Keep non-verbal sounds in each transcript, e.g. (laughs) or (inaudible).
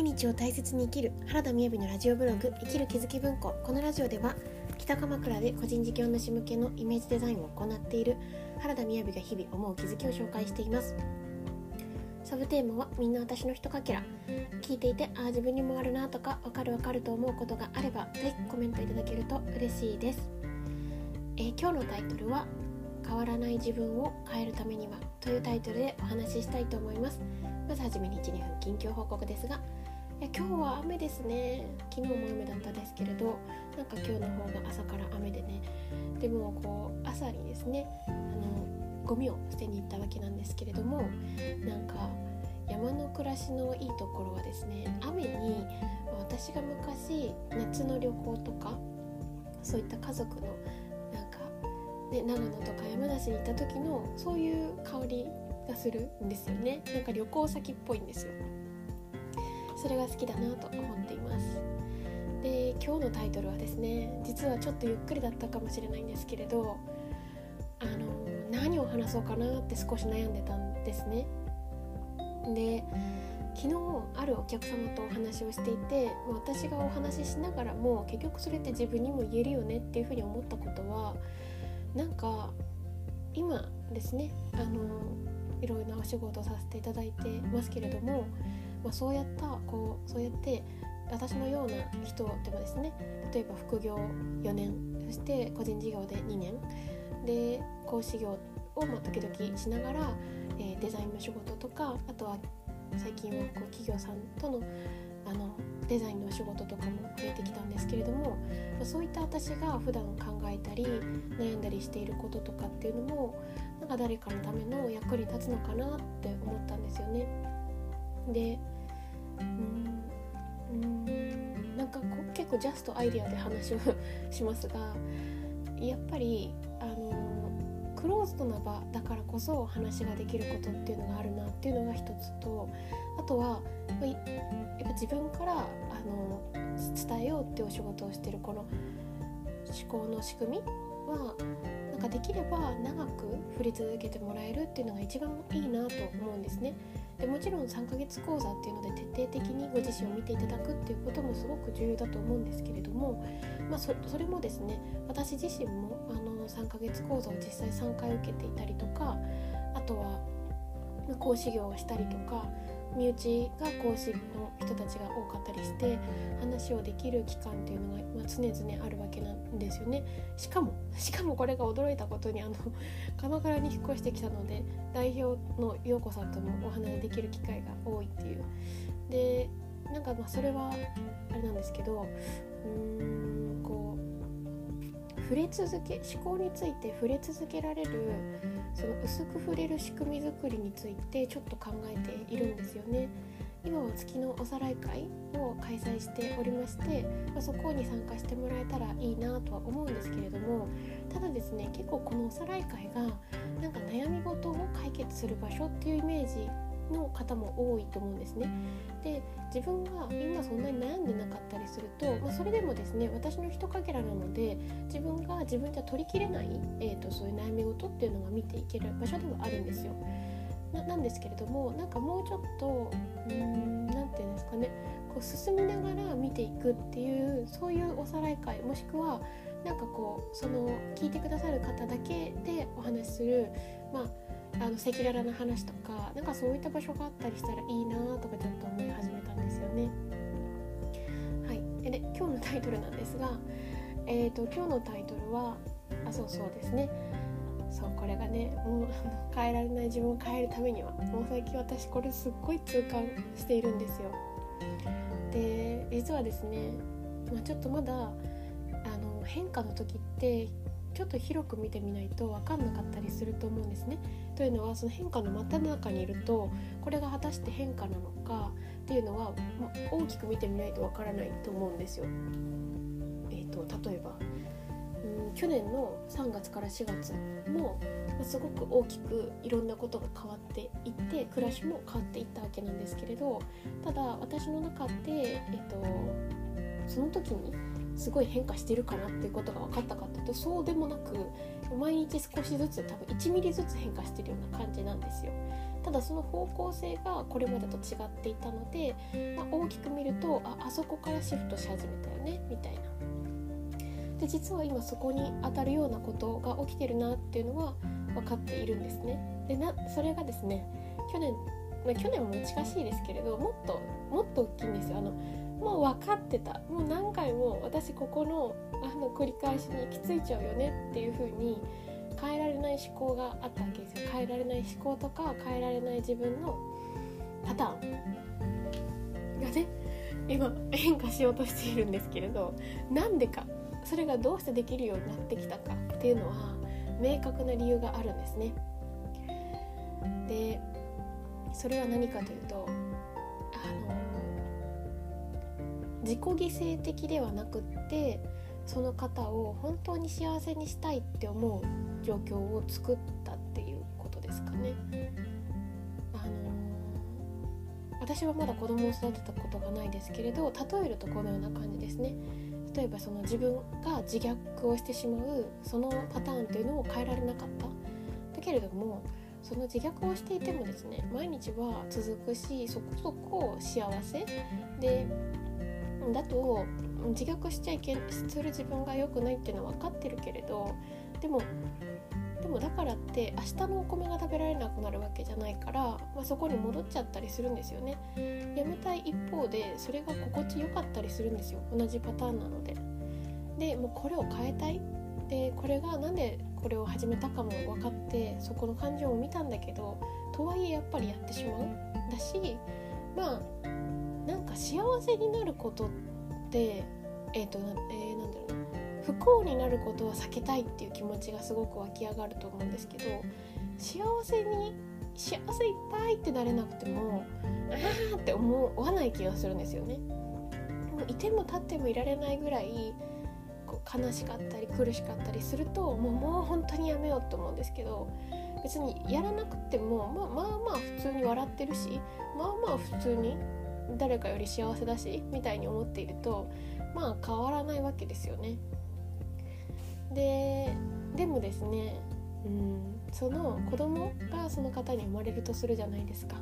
毎日を大切に生きる原田みやびのラジオブログ生きる気づき文庫。このラジオでは北鎌倉で個人事業主向けのイメージデザインを行っている原田みやびが日々思う気づきを紹介しています。サブテーマはみんな私のひとかけら。聞いていてああ自分にもあるなとかわかるわかると思うことがあればぜひコメントいただけると嬉しいです、えー、今日のタイトルは変わらない自分を変えるためにはというタイトルでお話ししたいと思います。まずはじめに12分近況報告ですがいや今日は雨ですね。昨日も雨だったですけれどなんか今日の方が朝から雨でね。でもこう朝にですねあのゴミを捨てに行ったわけなんですけれどもなんか山の暮らしのいいところはですね雨に私が昔夏の旅行とかそういった家族のなんか、ね、長野とか山梨に行った時のそういう香りがするんですよね。なんか旅行先っぽいんですよ。それが好きだなと思っています。で今日のタイトルはですね実はちょっとゆっくりだったかもしれないんですけれどあの何を話そうかなって少し悩んでたんですね。で昨日あるお客様とお話をしていて私がお話ししながらも結局それって自分にも言えるよねっていうふうに思ったことはなんか今ですねあのいろいろなお仕事をさせていただいてますけれども、まあ、そうやったこうそうやって私のような人でもですね例えば副業4年そして個人事業で2年で講師業をま時々しながら、えー、デザインの仕事とかあとは最近はこう企業さんとのあのデザインの仕事とかも増えてきたんですけれども、ま、そういった私が普段考えたり悩んだりしていることとかっていうのもなんか誰かのための役に立つのかなって思ったんですよね。でうんうんなんかこう結構ジャストアイデアで話を (laughs) しますがやっぱりあのクローズドな場だからこそ話ができることっていうのがあるなっていうのが一つとあとはやっぱ自分からあの伝えようってお仕事をしてるこの思考の仕組みはなんかできれば長く振り続けてもらえるっていうのが一番いいなと思うんですね。でもちろん3ヶ月講座っていうので徹底的にご自身を見ていただくっていうこともすごく重要だと思うんですけれども、まあ、それもですね私自身もあの3ヶ月講座を実際3回受けていたりとかあとは講師業をしたりとか身内が講師の人たちが多かったりして話をできる期間っていうのが、ま、常々あるわけなんですよね。しかもしかもこれが驚いたことにあの (laughs) 鎌倉に引っ越してきたので代表の陽子さんともお話できる機会が多いっていう。でなんかまあそれはあれなんですけどうーんこう触れ続け思考について触れ続けられるその薄く触れる仕組み作りについてちょっと考えているんですよね。今は月のおさらい会を開催しておりまして、まあ、そこに参加してもらえたらいいなとは思うんですけれどもただですね結構このおさらい会がなんか悩み事を解決する場所っていうイメージの方も多いと思うんですね。で自分が今そんなに悩んでなかったりすると、まあ、それでもですね私の一かけらなので自分が自分じゃ取りきれない、えーと、そういう悩み事っていうのが見ていける場所ではあるんですよ。ななんですけれどもなんかもうちょっと何て言うんですかねこう進みながら見ていくっていうそういうおさらい会もしくはなんかこうその聞いてくださる方だけでお話しするまああの赤裸々な話とかなんかそういった場所があったりしたらいいなとかちょっと思い始めたんですよね。はい、で今日のタイトルなんですが、えーと、今日のタイトルはあそうそうですねそうこれがねもう (laughs) 変えられない自分を変えるためにはもう最近私これすっごい痛感しているんですよ。で実はですね、まあ、ちょっとまだあの変化の時ってちょっと広く見てみないと分かんなかったりすると思うんですね。というのはその変化の真っ只中にいるとこれが果たして変化なのかっていうのは、ま大きく見てみないと分からないと思うんですよ。えーと、例えばうん去年の3月から4月もすごく大きくいろんなことが変わっていって暮らしも変わっていったわけなんですけれどただ私の中で、えーとその時にすごい変化してるかなっていうことが分かったかっていうとそうでもなく毎日少しずつ多分1ミリずつ変化してるような感じなんですよ。ただその方向性がこれまでと違っていたので、まあ、大きく見るとああそこからシフトし始めたよねみたいな。で実は今そこに当たるようなことが起きてるなっていうのは分かっているんですね。でなそれがですね去年、まあ、去年も近しいですけれどもっともっと大きいんですよ。あのもう分かってた。もう何回も私ここのあの繰り返しに行き着いちゃうよねっていう風に変えられない思考があったわけですよ。変えられない思考とか変えられない自分のパターン。がね今変化しようとしているんですけれどなんでかそれがどうしてできるようになってきたかっていうのは明確な理由があるんですね。でそれは何かというと自己犠牲的ではなくってその方を本当に幸せにしたいって思う状況を作ったっていうことですかね。あの私はまだ子供を育てたことがないですけれど例えるとこのような感じですね。例えばその自分が自虐をしてしまうそのパターンというのを変えられなかっただけれどもその自虐をしていてもですね毎日は続くしそこそこ幸せでだと自虐しちゃいけする自分が良くないっていうのは分かってるけれどでもでもだからって明日のお米が食べられなくなるわけじゃないから、まあ、そこに戻っちゃったりするんですよね。やめたい一方でそれが心地よかったりするんですよ。同じパターンなので。でもうこれを変えたい。でこれが何でこれを始めたかも分かってそこの感情を見たんだけどとはいえやっぱりやってしまう。だしまあなんか幸せになることってえっ、ー、と、えー、なんだろうな不幸になることは避けたいっていう気持ちがすごく湧き上がると思うんですけど幸せに幸せいっぱいってなれなくてもああって思わない気がするんですよね。もういても立ってもいられないぐらいこう悲しかったり苦しかったりするともうもう本当にやめようと思うんですけど別にやらなくても、ま、まあまあ普通に笑ってるしまあまあ普通に誰かより幸せだしみたいに思っているとまあ変わらないわけですよね。ででもですね、うん、その子供がその方に生まれるとするじゃないですか。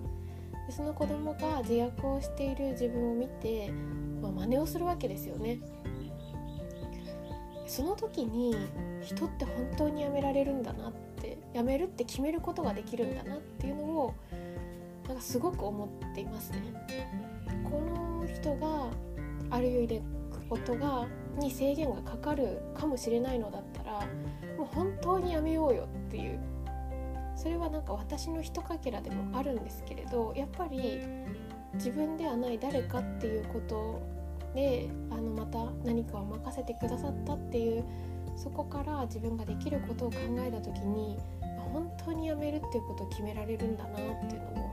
でその子供が自虐をしている自分を見て、まあ、真似をするわけですよね。その時に人って本当にやめられるんだなってやめるって決めることができるんだなっていうのをなんかすごく思っていますね。この人がある意味でことがに制限がかかるかもしれないのだったらもう本当にやめようよっていうそれはなんか私のひとかけらでもあるんですけれどやっぱり自分ではない誰かっていうことであのまた何かを任せてくださったっていうそこから自分ができることを考えた時に本当にやめるっていうことを決められるんだなっていうのを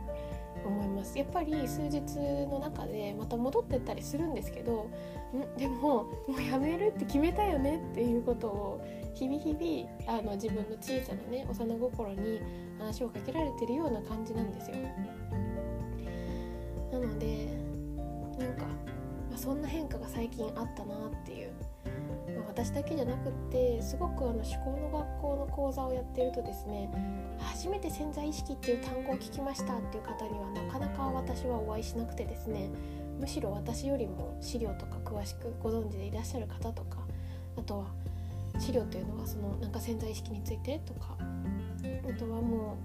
思います。やっぱり数日の中でまた戻ってったりするんですけどん？でももうやめるって決めたよねっていうことを日々日々あの自分の小さなね幼心に話をかけられてるような感じなんですよ。なのでなんか、まあ、そんな変化が最近あったなっていう。私だけじゃなくってすごくあの思考の学校の講座をやってるとですね初めて潜在意識っていう単語を聞きましたっていう方にはなかなか私はお会いしなくてですねむしろ私よりも資料とか詳しくご存知でいらっしゃる方とかあとは資料というのはそのなんか潜在意識についてとかあとはも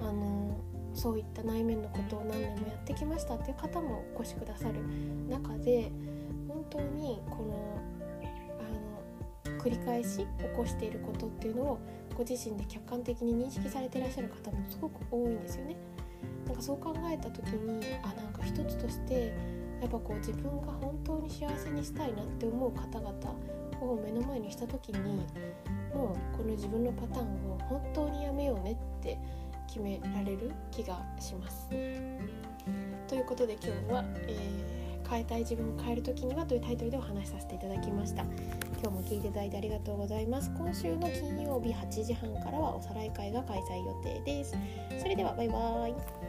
うあのそういった内面のことを何年もやってきましたっていう方もお越しくださる中で本当にこの繰り返し起こしていることっていうのをご自身で客観的に認識されていらっしゃる方もすごく多いんですよね。なんかそう考えた時にあなんか一つとしてやっぱこう自分が本当に幸せにしたいなって思う方々を目の前にした時にもうこの自分のパターンを本当にやめようねって決められる気がします。ということで今日は、えー、変えたい自分を変える時にはというタイトルでお話しさせていただきました。今日も聞いていただいてありがとうございます。今週の金曜日8時半からはおさらい会が開催予定です。それではバイバーイ。